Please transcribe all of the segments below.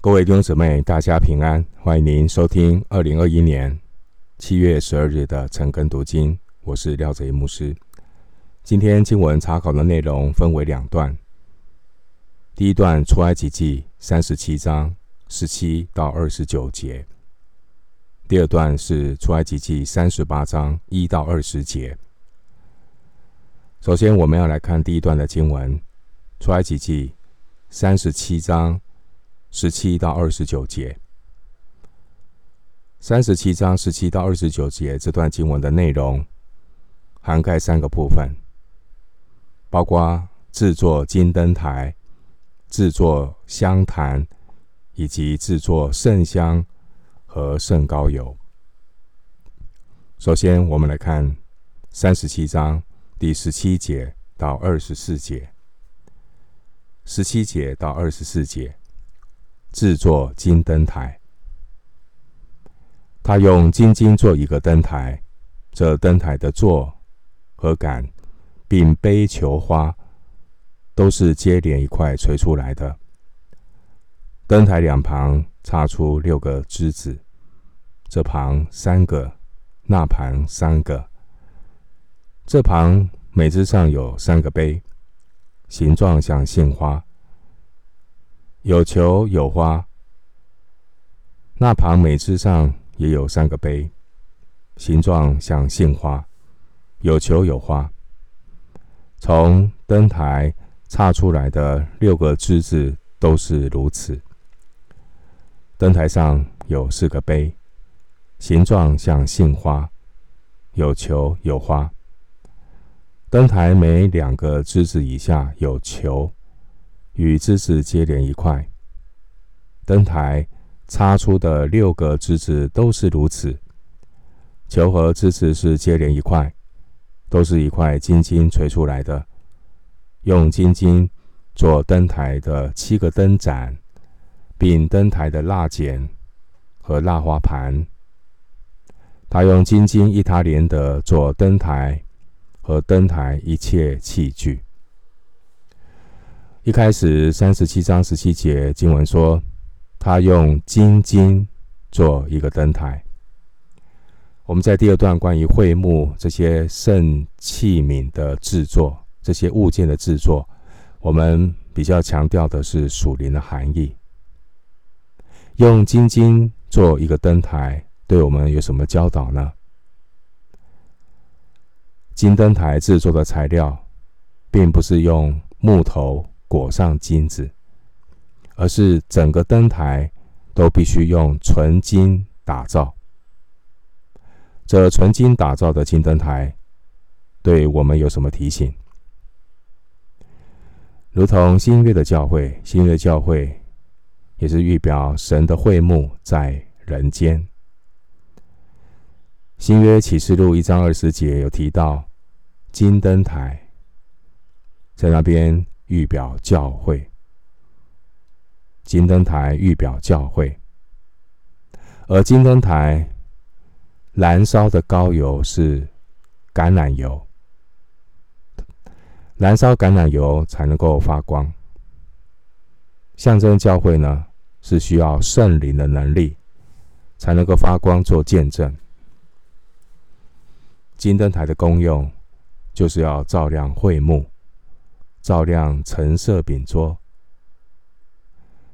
各位弟兄姊妹，大家平安！欢迎您收听二零二一年七月十二日的晨更读经，我是廖泽一牧师。今天经文查考的内容分为两段，第一段出埃及记三十七章十七到二十九节，第二段是出埃及记三十八章一到二十节。首先，我们要来看第一段的经文，出埃及记三十七章。十七到二十九节，三十七章十七到二十九节这段经文的内容涵盖三个部分，包括制作金灯台、制作香坛以及制作圣香和圣膏油。首先，我们来看三十七章第十七节到二十四节，十七节到二十四节。制作金灯台，他用金金做一个灯台，这灯台的座和杆，并杯球花，都是接连一块锤出来的。灯台两旁插出六个枝子，这旁三个，那旁三个。这旁每枝上有三个杯，形状像杏花。有球有花，那旁每枝上也有三个杯，形状像杏花，有球有花。从灯台插出来的六个枝子都是如此。灯台上有四个杯，形状像杏花，有球有花。灯台每两个枝子以下有球。与枝子接连一块，灯台插出的六个枝子都是如此。球和枝子是接连一块，都是一块金金锤出来的。用金金做灯台的七个灯盏，并灯台的蜡剪和蜡花盘。他用金金一他连得做灯台和灯台一切器具。一开始三十七章十七节经文说，他用金金做一个灯台。我们在第二段关于会幕这些圣器皿的制作，这些物件的制作，我们比较强调的是属灵的含义。用金金做一个灯台，对我们有什么教导呢？金灯台制作的材料，并不是用木头。裹上金子，而是整个灯台都必须用纯金打造。这纯金打造的金灯台，对我们有什么提醒？如同新约的教会，新约教会也是预表神的会幕在人间。新约启示录一章二十节有提到金灯台，在那边。预表教会，金灯台预表教会，而金灯台燃烧的膏油是橄榄油，燃烧橄榄油才能够发光。象征教会呢，是需要圣灵的能力才能够发光做见证。金灯台的功用就是要照亮会幕。照亮橙色饼桌，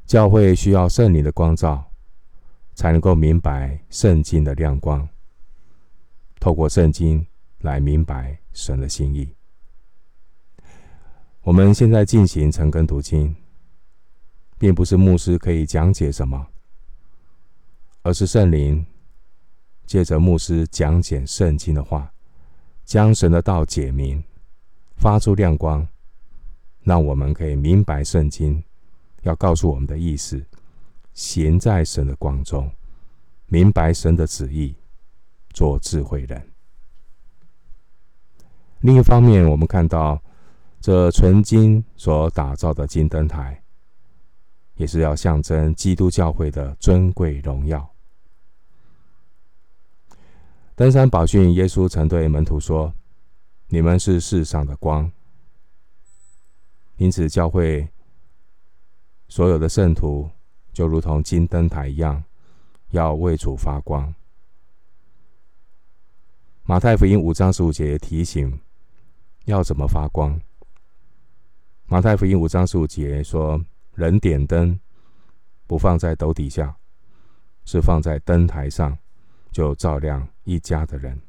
教会需要圣灵的光照，才能够明白圣经的亮光。透过圣经来明白神的心意。我们现在进行晨更读经，并不是牧师可以讲解什么，而是圣灵借着牧师讲解圣经的话，将神的道解明，发出亮光。让我们可以明白圣经要告诉我们的意思，行在神的光中，明白神的旨意，做智慧人。另一方面，我们看到这纯金所打造的金灯台，也是要象征基督教会的尊贵荣耀。登山宝训，耶稣曾对门徒说：“你们是世上的光。”因此，教会所有的圣徒就如同金灯台一样，要为主发光。马太福音五章十五节提醒要怎么发光。马太福音五章十五节说：“人点灯，不放在斗底下，是放在灯台上，就照亮一家的人。”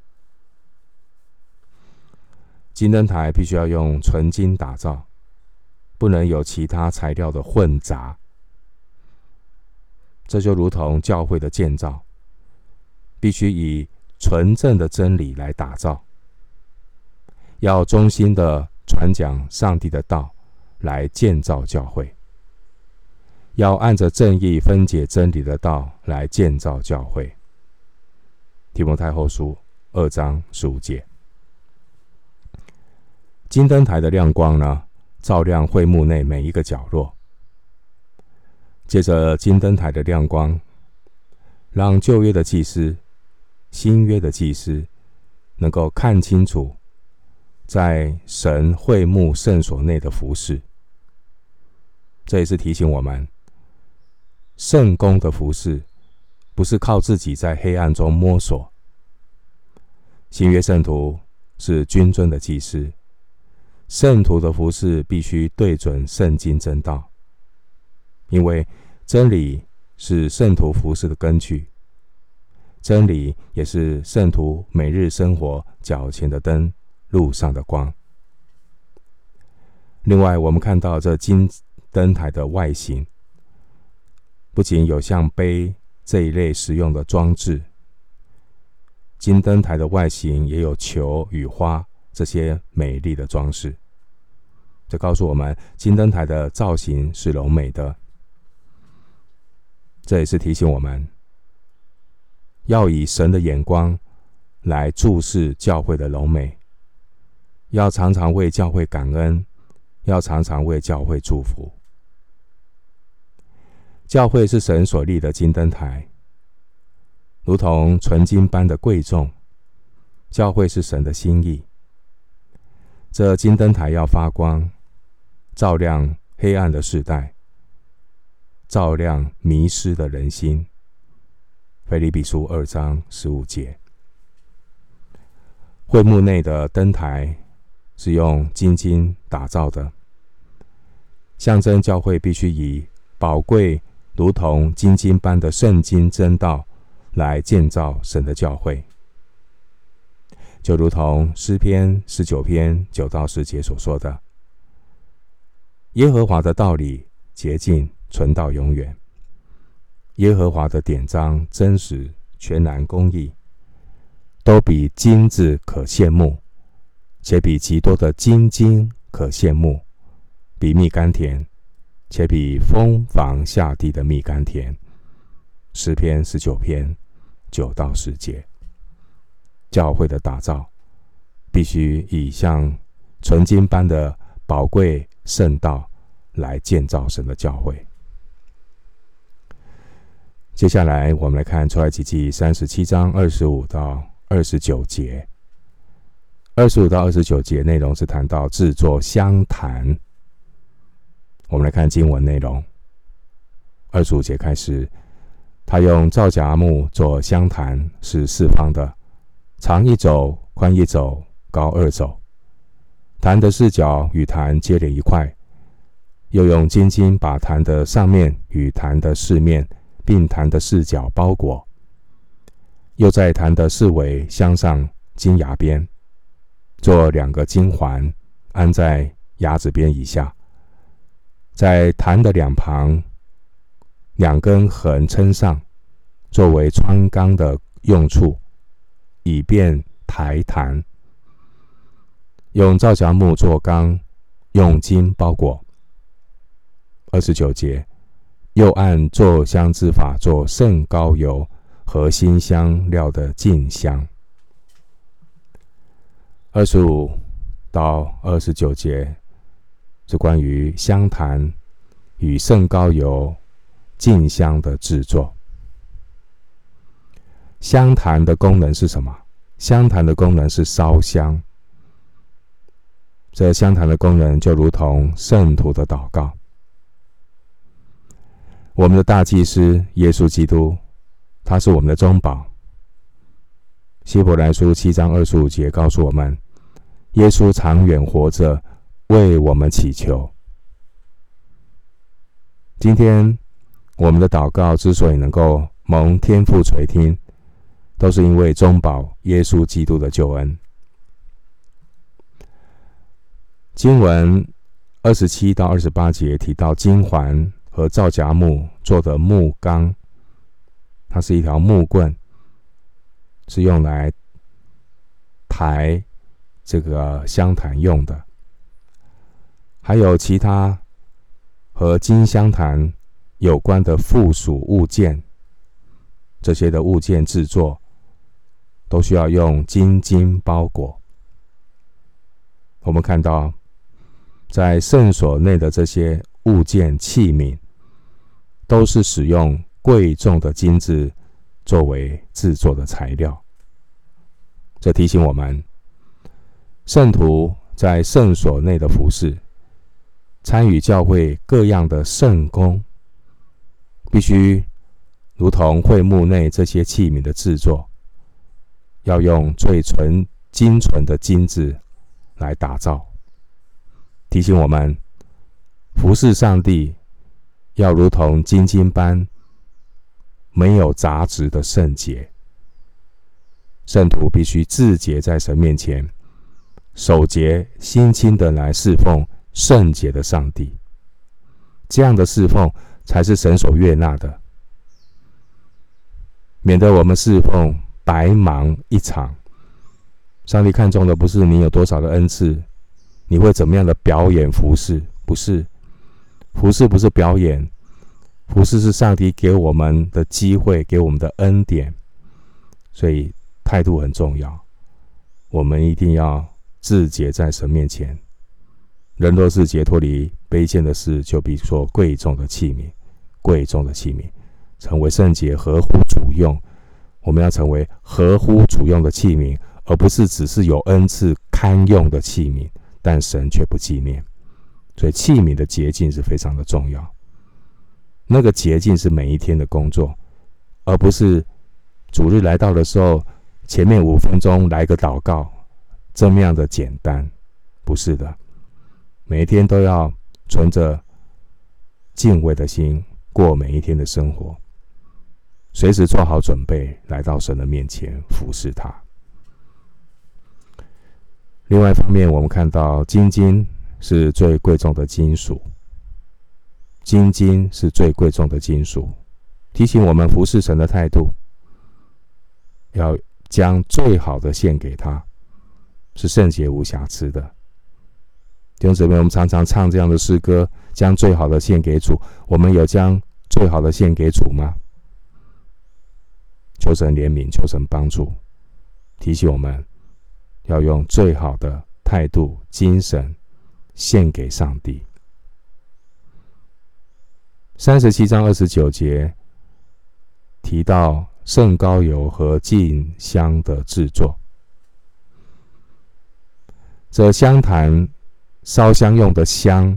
金灯台必须要用纯金打造，不能有其他材料的混杂。这就如同教会的建造，必须以纯正的真理来打造，要忠心的传讲上帝的道。来建造教会，要按着正义分解真理的道来建造教会。提摩太后书二章十五节，金灯台的亮光呢，照亮会幕内每一个角落。借着金灯台的亮光，让旧约的祭司、新约的祭司能够看清楚在神会幕圣所内的服事。这也是提醒我们，圣工的服事不是靠自己在黑暗中摸索。新约圣徒是君尊的祭司，圣徒的服饰必须对准圣经真道，因为真理是圣徒服饰的根据，真理也是圣徒每日生活脚前的灯，路上的光。另外，我们看到这金。灯台的外形不仅有像杯这一类实用的装置，金灯台的外形也有球与花这些美丽的装饰。这告诉我们，金灯台的造型是柔美的。这也是提醒我们，要以神的眼光来注视教会的柔美，要常常为教会感恩，要常常为教会祝福。教会是神所立的金灯台，如同纯金般的贵重。教会是神的心意。这金灯台要发光，照亮黑暗的世代，照亮迷失的人心。腓立比书二章十五节。会幕内的灯台是用金金打造的，象征教会必须以宝贵。如同金金般的圣经真道来建造神的教会，就如同诗篇十九篇九到十节所说的：“耶和华的道理洁净，存到永远；耶和华的典章真实，全然公义，都比金子可羡慕，且比极多的金金可羡慕，比蜜甘甜。”且比蜂房下地的蜜甘甜。诗篇十九篇九到十节。教会的打造必须以像纯金般的宝贵圣道来建造神的教会。接下来，我们来看出埃及记三十七章二十五到二十九节。二十五到二十九节内容是谈到制作香坛。我们来看经文内容。二十五节开始，他用皂荚木做香坛，是四方的，长一肘，宽一肘，高二肘。坛的四角与坛接连一块，又用金金把坛的上面与坛的四面，并坛的四角包裹。又在坛的四围镶上金牙边，做两个金环，安在牙子边以下。在坛的两旁，两根横撑上，作为穿钢的用处，以便抬坛。用皂荚木做缸，用金包裹。二十九节，又按做香之法做圣膏油和馨香料的净香。二十五到二十九节。是关于香坛与圣膏油净香的制作。香坛的功能是什么？香坛的功能是烧香。这香坛的功能就如同圣徒的祷告。我们的大祭司耶稣基督，他是我们的中保。希伯来书七章二十五节告诉我们，耶稣长远活着，为我们祈求。今天我们的祷告之所以能够蒙天父垂听，都是因为中保耶稣基督的救恩。经文二十七到二十八节提到金环和皂荚木做的木缸，它是一条木棍，是用来抬这个香坛用的。还有其他和金香坛有关的附属物件，这些的物件制作都需要用金金包裹。我们看到。在圣所内的这些物件器皿，都是使用贵重的金子作为制作的材料。这提醒我们，圣徒在圣所内的服饰，参与教会各样的圣工，必须如同会幕内这些器皿的制作，要用最纯、精纯的金子来打造。提醒我们，服侍上帝要如同金金般没有杂质的圣洁。圣徒必须自洁在神面前，守节心清的来侍奉圣洁的上帝。这样的侍奉才是神所悦纳的，免得我们侍奉白忙一场。上帝看重的不是你有多少的恩赐。你会怎么样的表演服侍？不是服侍，不是表演，服侍是上帝给我们的机会，给我们的恩典，所以态度很重要。我们一定要自洁在神面前。人若是洁脱离卑贱的事，就比作贵重的器皿，贵重的器皿，成为圣洁，合乎主用。我们要成为合乎主用的器皿，而不是只是有恩赐堪用的器皿。但神却不纪念，所以器皿的洁净是非常的重要。那个洁净是每一天的工作，而不是主日来到的时候，前面五分钟来个祷告，这么样的简单。不是的，每一天都要存着敬畏的心过每一天的生活，随时做好准备来到神的面前服侍他。另外一方面，我们看到金金是最贵重的金属，金金是最贵重的金属，提醒我们服侍神的态度，要将最好的献给他，是圣洁无瑕疵的。弟兄姊妹，我们常常唱这样的诗歌，将最好的献给主。我们有将最好的献给主吗？求神怜悯，求神帮助，提醒我们。要用最好的态度、精神献给上帝。三十七章二十九节提到圣膏油和净香的制作。这香坛烧香用的香，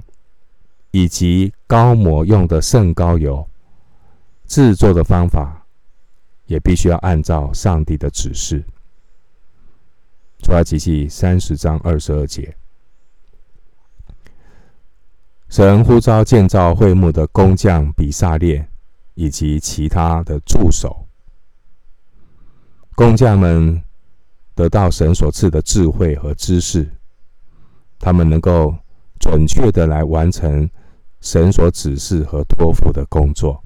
以及高抹用的圣膏油，制作的方法也必须要按照上帝的指示。出埃及记三十章二十二节，神呼召建造会幕的工匠比撒列以及其他的助手。工匠们得到神所赐的智慧和知识，他们能够准确的来完成神所指示和托付的工作。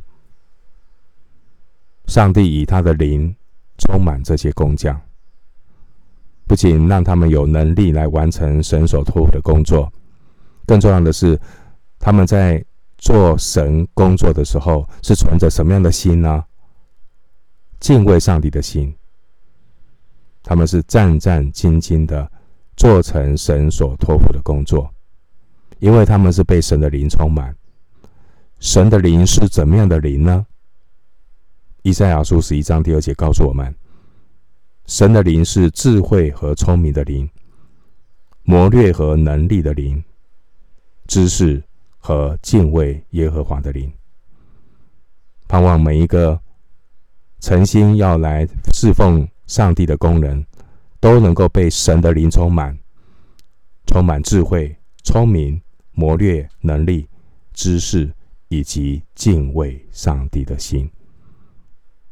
上帝以他的灵充满这些工匠。不仅让他们有能力来完成神所托付的工作，更重要的是，他们在做神工作的时候是存着什么样的心呢？敬畏上帝的心。他们是战战兢兢的做成神所托付的工作，因为他们是被神的灵充满。神的灵是怎么样的灵呢？以赛亚书十一章第二节告诉我们。神的灵是智慧和聪明的灵，谋略和能力的灵，知识和敬畏耶和华的灵。盼望每一个诚心要来侍奉上帝的工人，都能够被神的灵充满，充满智慧、聪明、谋略、能力、知识以及敬畏上帝的心。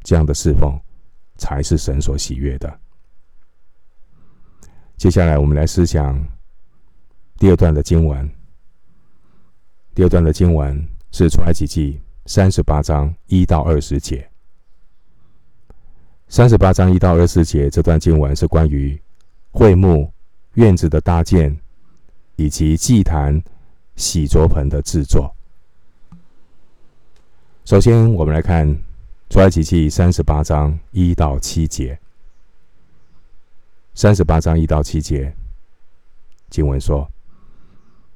这样的侍奉才是神所喜悦的。接下来，我们来思想第二段的经文。第二段的经文是出埃及记三十八章一到二十节。三十八章一到二十节这段经文是关于会幕院子的搭建，以及祭坛洗濯盆的制作。首先，我们来看出埃及记三十八章一到七节。三十八章一到七节经文说：“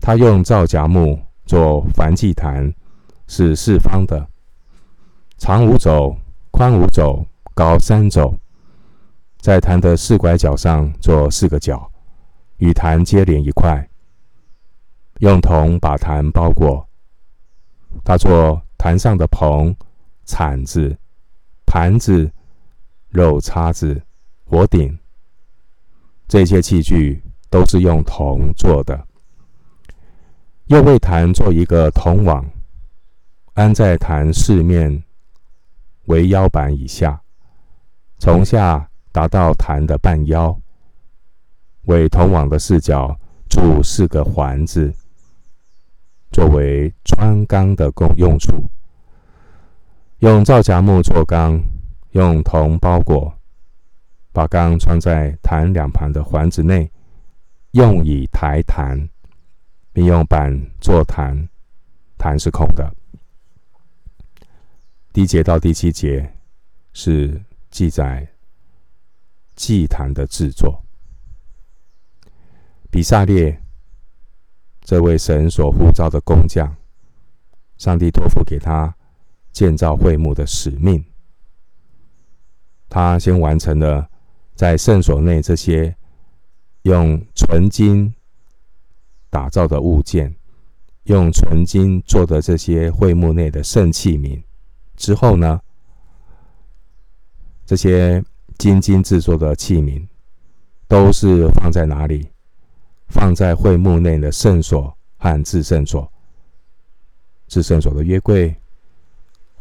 他用皂荚木。”做燔祭坛是四方的，长五肘，宽五肘，高三肘。在坛的四拐角上做四个角，与坛接连一块，用铜把坛包裹。他做坛上的棚、铲子、盘子、肉叉子、火鼎，这些器具都是用铜做的。又为坛做一个铜网，安在坛四面为腰板以下，从下达到坛的半腰。为铜网的四角铸四个环子，作为穿缸的功用处。用皂荚木做缸，用铜包裹，把缸穿在坛两旁的环子内，用以抬坛。并用板做坛，坛是空的。第一节到第七节是记载祭坛的制作。比撒列这位神所呼召的工匠，上帝托付给他建造会幕的使命。他先完成了在圣所内这些用纯金。打造的物件，用纯金做的这些会幕内的圣器皿之后呢，这些金金制作的器皿都是放在哪里？放在会幕内的圣所和至圣所。至圣所的约柜，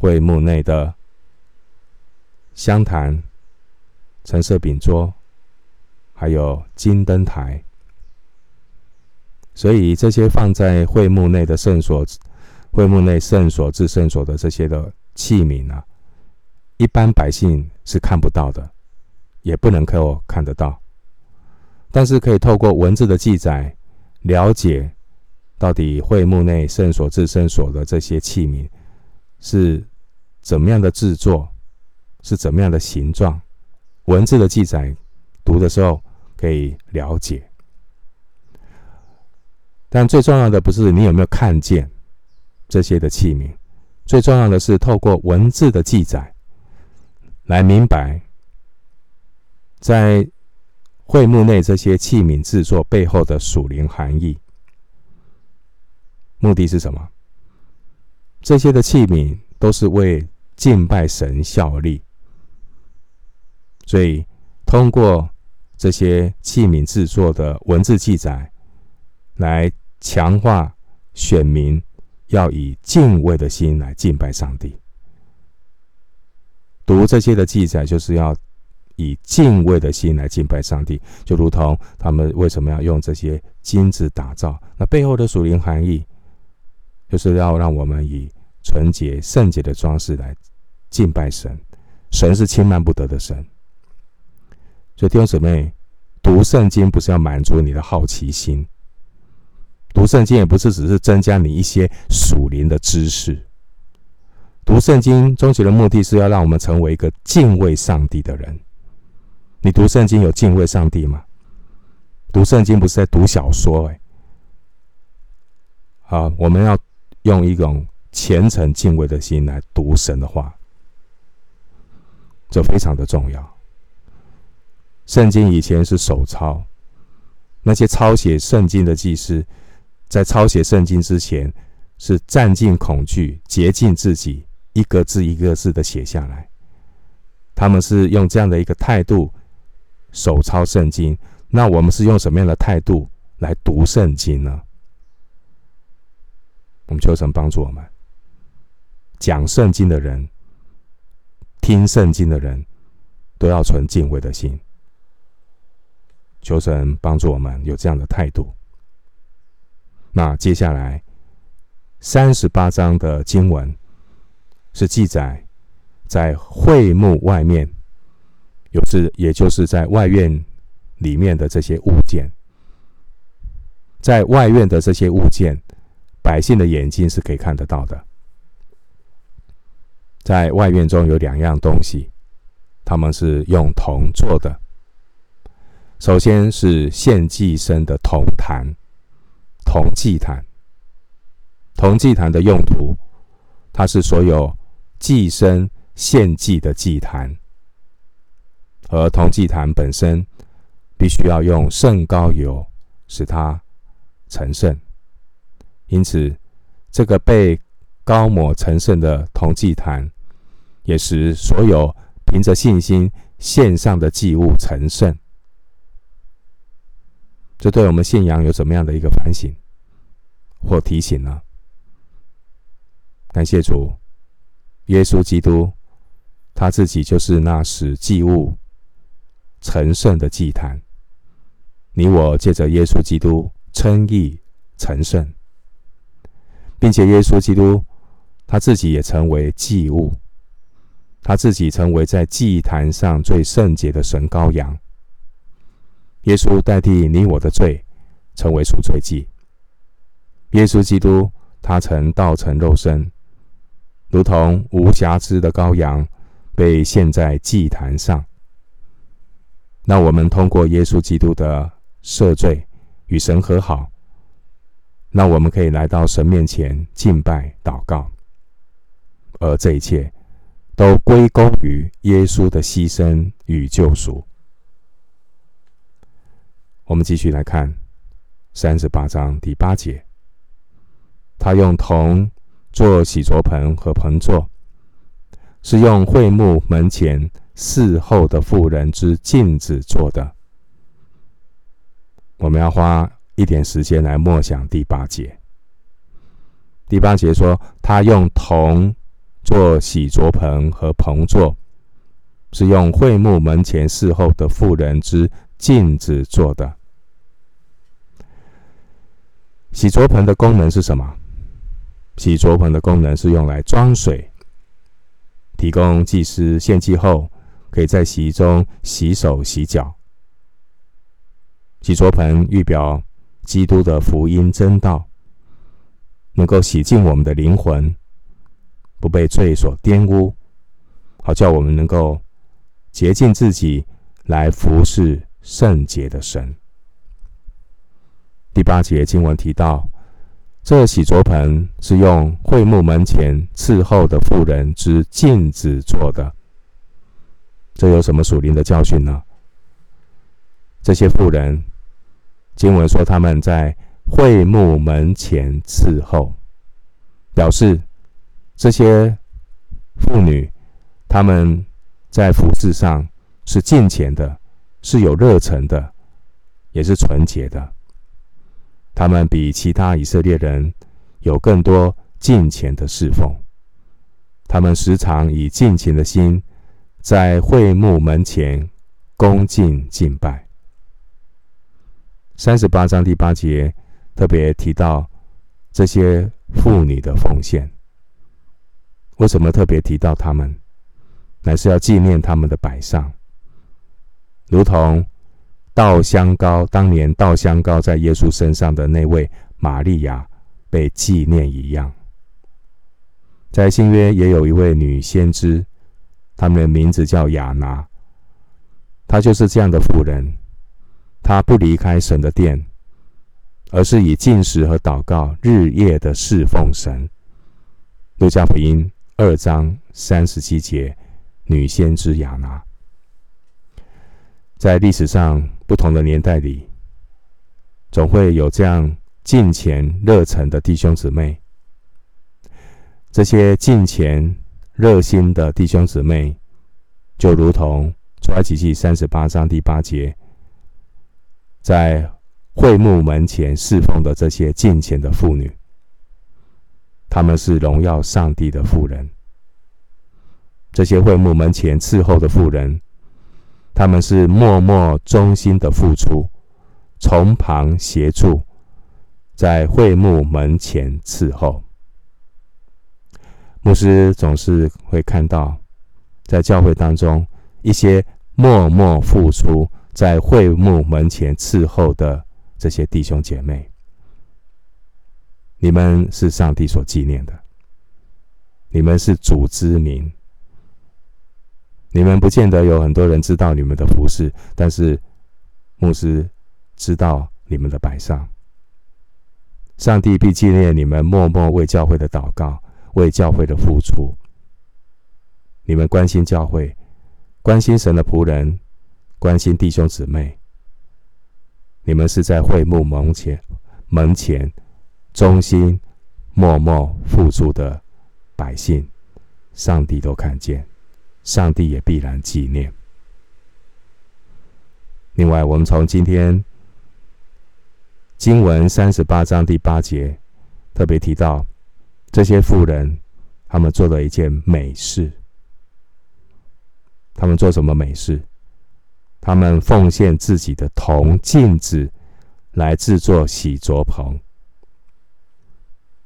会幕内的香坛、陈设饼桌，还有金灯台。所以这些放在会幕内的圣所、会幕内圣所至圣所的这些的器皿啊，一般百姓是看不到的，也不能够看得到。但是可以透过文字的记载，了解到底会幕内圣所至圣所的这些器皿是怎么样的制作，是怎么样的形状。文字的记载读的时候可以了解。但最重要的不是你有没有看见这些的器皿，最重要的是透过文字的记载来明白，在会幕内这些器皿制作背后的属灵含义。目的是什么？这些的器皿都是为敬拜神效力，所以通过这些器皿制作的文字记载来。强化选民要以敬畏的心来敬拜上帝。读这些的记载，就是要以敬畏的心来敬拜上帝。就如同他们为什么要用这些金子打造？那背后的属灵含义，就是要让我们以纯洁、圣洁的装饰来敬拜神。神是轻慢不得的神。所以弟兄姊妹，读圣经不是要满足你的好奇心。读圣经也不是只是增加你一些属灵的知识，读圣经终极的目的是要让我们成为一个敬畏上帝的人。你读圣经有敬畏上帝吗？读圣经不是在读小说哎。好，我们要用一种虔诚敬畏的心来读神的话，这非常的重要。圣经以前是手抄，那些抄写圣经的祭司。在抄写圣经之前，是战尽恐惧，洁净自己，一个字一个字的写下来。他们是用这样的一个态度手抄圣经。那我们是用什么样的态度来读圣经呢？我们求神帮助我们，讲圣经的人、听圣经的人，都要存敬畏的心。求神帮助我们有这样的态度。那接下来三十八章的经文是记载在会幕外面，有是也就是在外院里面的这些物件，在外院的这些物件，百姓的眼睛是可以看得到的。在外院中有两样东西，他们是用铜做的。首先是献祭牲的铜坛，铜祭坛。铜祭坛的用途，它是所有祭牲献祭的祭坛，而铜祭坛本身必须要用圣膏油使它成圣，因此这个被高抹成圣的铜祭坛，也使所有凭着信心献上的祭物成圣。这对我们信仰有什么样的一个反省或提醒呢？感谢主，耶稣基督他自己就是那使祭物成圣的祭坛。你我借着耶稣基督称义成圣，并且耶稣基督他自己也成为祭物，他自己成为在祭坛上最圣洁的神羔羊。耶稣代替你我的罪，成为赎罪祭。耶稣基督，他曾道成肉身，如同无瑕疵的羔羊，被献在祭坛上。那我们通过耶稣基督的赦罪，与神和好。那我们可以来到神面前敬拜祷告，而这一切都归功于耶稣的牺牲与救赎。我们继续来看三十八章第八节，他用铜做洗濯盆和盆座，是用会幕门前伺候的妇人之镜子做的。我们要花一点时间来默想第八节。第八节说，他用铜做洗濯盆和盆座，是用会幕门前伺候的妇人之镜子做的。洗濯盆的功能是什么？洗濯盆的功能是用来装水，提供祭司献祭后可以在洗中洗手洗脚。洗濯盆预表基督的福音真道，能够洗净我们的灵魂，不被罪所玷污，好叫我们能够洁净自己，来服侍圣洁的神。第八节经文提到，这洗濯盆是用会幕门前伺候的妇人之镜子做的。这有什么属灵的教训呢？这些妇人，经文说他们在会幕门前伺候，表示这些妇女，她们在服饰上是敬虔的，是有热忱的，也是纯洁的。他们比其他以色列人有更多敬虔的侍奉，他们时常以敬虔的心在会幕门前恭敬敬拜。三十八章第八节特别提到这些妇女的奉献。为什么特别提到他们？乃是要纪念他们的摆上，如同倒香膏当年倒香膏在耶稣身上的那位玛利亚被纪念一样。在新约也有一位女先知，她们的名字叫亚拿，她就是这样的妇人。她不离开神的殿，而是以禁食和祷告日夜的侍奉神。路加福音二章三十七节，女先知雅拿。在历史上不同的年代里，总会有这样敬虔热忱的弟兄姊妹。这些敬虔热心的弟兄姊妹，就如同出埃及记三十八章第八节，在会幕门前侍奉的这些敬虔的妇女，他们是荣耀上帝的妇人。这些会幕门前伺候的妇人，他们是默默忠心的付出，从旁协助，在会幕门前伺候。牧师总是会看到，在教会当中一些默默付出，在会幕门前伺候的这些弟兄姐妹，你们是上帝所纪念的，你们是主之民，你们不见得有很多人知道你们的服事，但是牧师知道你们的摆上，上帝必纪念你们默默为教会的祷告。为教会的付出，你们关心教会，关心神的仆人，关心弟兄姊妹。你们是在会幕门前门前忠心默默付出的百姓，上帝都看见，上帝也必然纪念。另外，我们从今天经文三十八章第八节特别提到。这些妇人，他们做了一件美事。他们做什么美事？他们奉献自己的铜镜子来制作洗濯棚。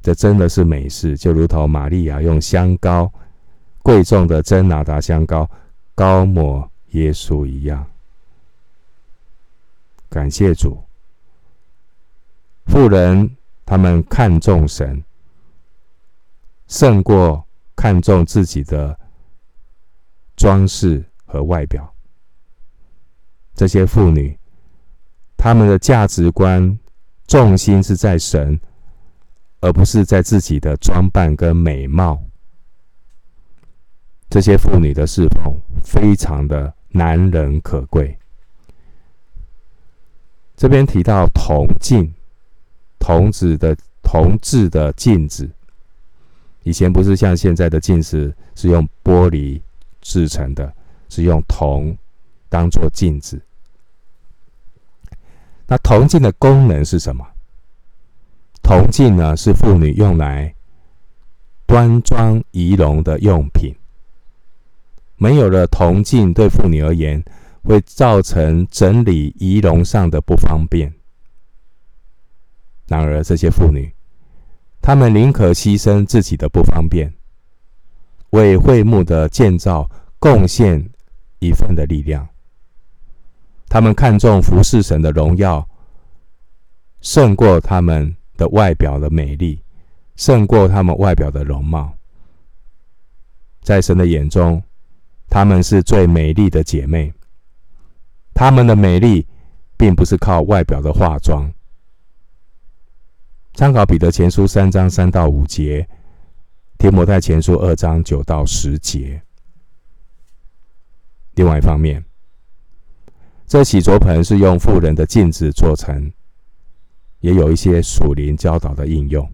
这真的是美事，就如同玛利亚用香膏，贵重的真哪哒香膏高抹耶稣一样。感谢主，妇人他们看重神。胜过看重自己的装饰和外表。这些妇女，她们的价值观重心是在神，而不是在自己的装扮跟美貌。这些妇女的侍奉非常的难能可贵。这边提到铜镜，铜子的铜制的镜子。以前不是像现在的镜子是用玻璃制成的，是用铜当做镜子。那铜镜的功能是什么？铜镜呢，是妇女用来端庄仪容的用品。没有了铜镜，对妇女而言会造成整理仪容上的不方便。然而，这些妇女。她们宁可牺牲自己的不方便，为会幕的建造贡献一份的力量。他们看重服侍神的荣耀，胜过他们的外表的美丽，胜过他们外表的容貌。在神的眼中，她们是最美丽的姐妹。她们的美丽，并不是靠外表的化妆。参考彼得前书三章三到五节，提摩太前书二章九到十节。另外一方面，这洗濯盆是用富人的镜子做成，也有一些属灵教导的应用。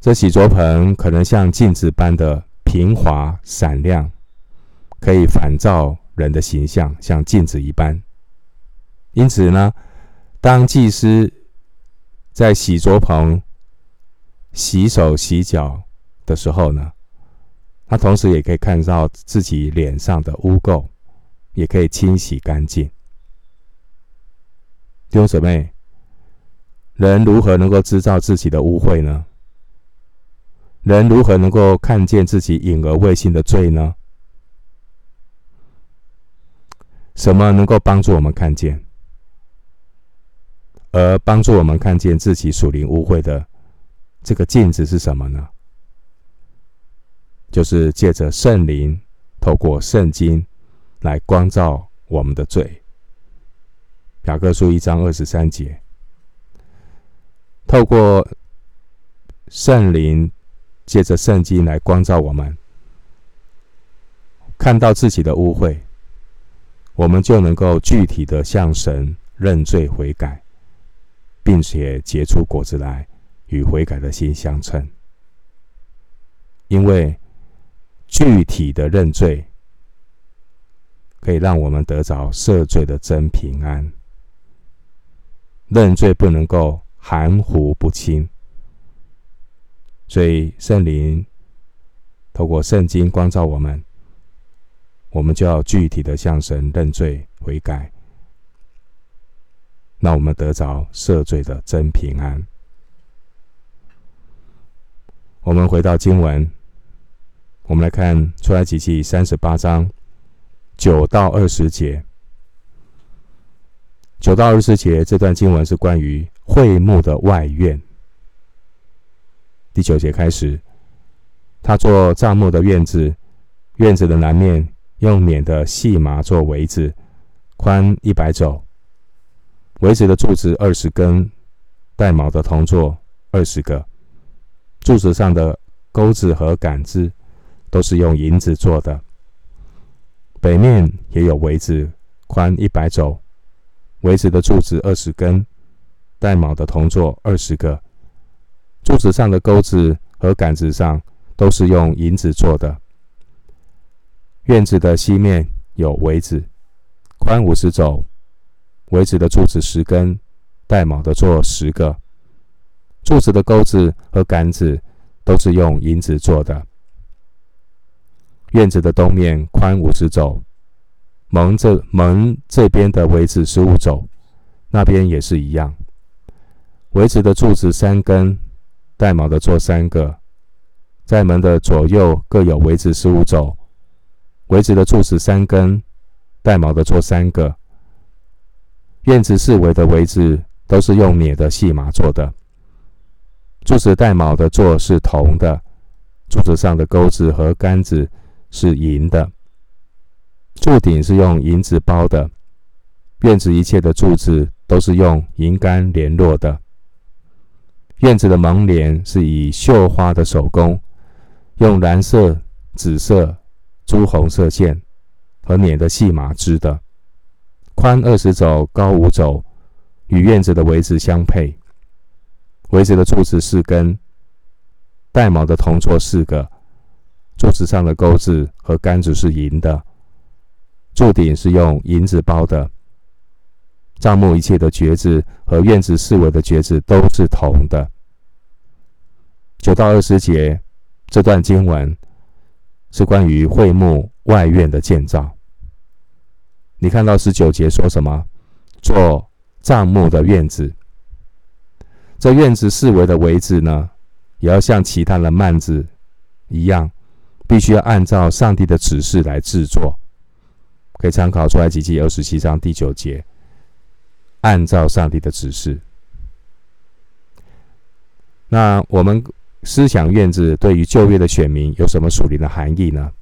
这洗濯盆可能像镜子般的平滑闪亮，可以反照人的形象，像镜子一般。因此呢，当祭司在洗濯棚洗手洗脚的时候呢，他同时也可以看到自己脸上的污垢，也可以清洗干净。弟兄姊妹，人如何能够知道自己的污秽呢？人如何能够看见自己隐而未信的罪呢？什么能够帮助我们看见？而帮助我们看见自己属灵污秽的这个镜子是什么呢？就是借着圣灵，透过圣经来光照我们的罪。雅各书一章二十三节，透过圣灵，借着圣经来光照我们，看到自己的污秽，我们就能够具体的向神认罪悔改。并且结出果子来，与悔改的心相称。因为具体的认罪，可以让我们得着赦罪的真平安。认罪不能够含糊不清，所以圣灵透过圣经光照我们，我们就要具体的向神认罪悔改，那我们得着赦罪的真平安。我们回到经文，我们来看出埃及记三十八章九到二十节。九到二十节这段经文是关于会幕的外院。第九节开始，他做帐幕的院子，院子的南面用捻的细麻做围子，宽一百肘，围子的柱子二十根，带卯的铜座二十个，柱子上的钩子和杆子都是用银子做的。北面也有围子，宽一百肘。围子的柱子二十根，带卯的铜座二十个，柱子上的钩子和杆子上都是用银子做的。院子的西面有围子，宽五十肘，围子的柱子十根，带卯的做十个，柱子的钩子和杆子都是用银子做的。院子的东面宽五十肘。门这门这边的围子十五肘，那边也是一样。围子的柱子三根，带卯的座三个，在门的左右各有围子十五肘。围子的柱子三根，带卯的座三个。院子四围的围子都是用捻的细麻做的。柱子带卯的座是铜的，柱子上的钩子和杆子是银的。柱顶是用银子包的，院子一切的柱子都是用银杆联络的。院子的门帘是以绣花的手工，用蓝色、紫色、朱红色线和捻的细麻织的，宽二十肘，高五肘，与院子的围子相配。围子的柱子四根，带卯的铜座四个，柱子上的钩子和杆子是银的。柱顶是用银子包的，帐目一切的橛子和院子四围的橛子都是铜的。九到二十节这段经文是关于会幕外院的建造。你看到十九节说什么？做帐目的院子，这院子四围的围子呢，也要像其他的幔子一样，必须要按照上帝的指示来制作。可以参考出来几记二十七章第九节，按照上帝的指示。那我们思想院子对于旧约的选民有什么属灵的含义呢？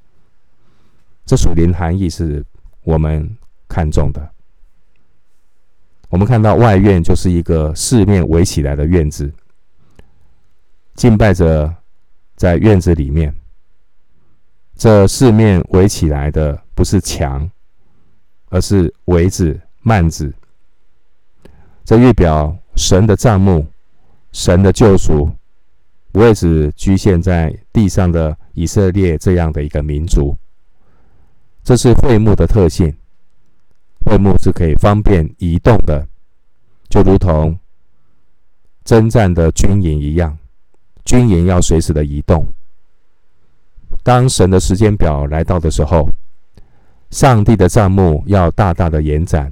这属灵含义是我们看重的。我们看到外院就是一个四面围起来的院子，敬拜者在院子里面。这四面围起来的不是墙。而是围子、幔子，这预表神的账目、神的救赎，不会只局限在地上的以色列这样的一个民族。这是会幕的特性，会幕是可以方便移动的，就如同征战的军营一样，军营要随时的移动。当神的时间表来到的时候，上帝的账目要大大的延展，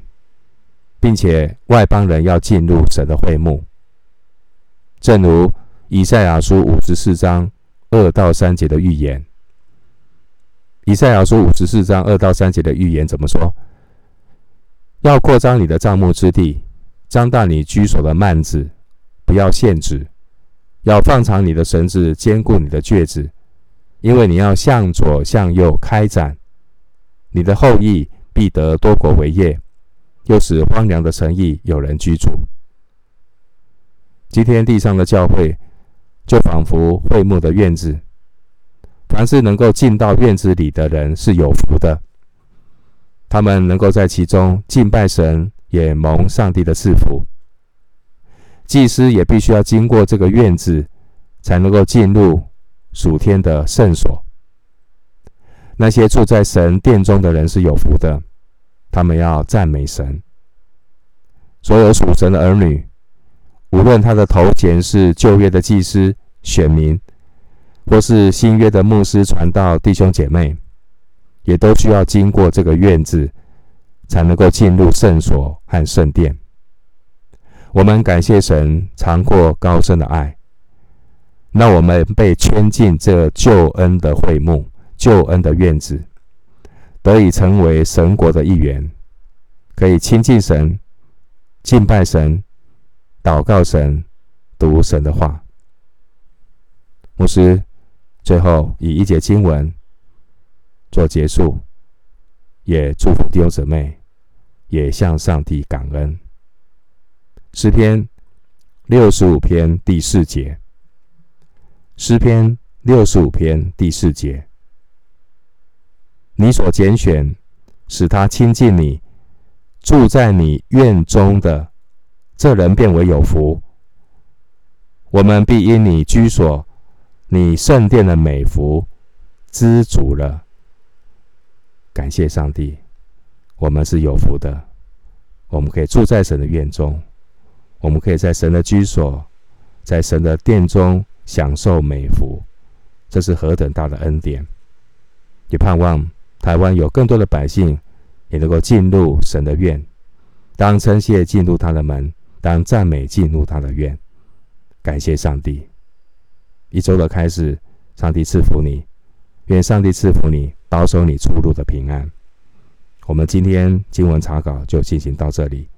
并且外邦人要进入神的会幕，正如以赛亚书五十四章二到三节的预言。以赛亚书五十四章二到三节的预言怎么说？要扩张你的帐幕之地，张大你居所的幔子，不要限制，要放长你的绳子，坚固你的橛子，因为你要向左向右开展。你的后裔必得多国为业，又使荒凉的城邑有人居住。今天地上的教会，就仿佛会幕的院子，凡是能够进到院子里的人是有福的。他们能够在其中敬拜神，也蒙上帝的赐福。祭司也必须要经过这个院子，才能够进入属天的圣所。那些住在神殿中的人是有福的，他们要赞美神。所有属神的儿女，无论他的头衔是旧约的祭司、选民，或是新约的牧师、传道弟兄姐妹，也都需要经过这个院子，才能够进入圣所和圣殿。我们感谢神长阔高深的爱，让我们被圈进这救恩的会幕、救恩的院子，得以成为神国的一员，可以亲近神、敬拜神、祷告神、读神的话。牧师最后以一节经文做结束，也祝福弟兄姊妹，也向上帝感恩。诗篇六十五篇第四节。诗篇六十五篇第四节。你所拣选，使他亲近你，住在你院中的，这人便为有福。我们必因你居所、你圣殿的美福知足了。感谢上帝，我们是有福的，我们可以住在神的院中。我们可以在神的居所，在神的殿中享受美福，这是何等大的恩典！也盼望台湾有更多的百姓也能够进入神的院，当称谢进入他的门，当赞美进入他的院。感谢上帝！一周的开始，上帝赐福你，愿上帝赐福你，保守你出入的平安。我们今天经文查稿就进行到这里。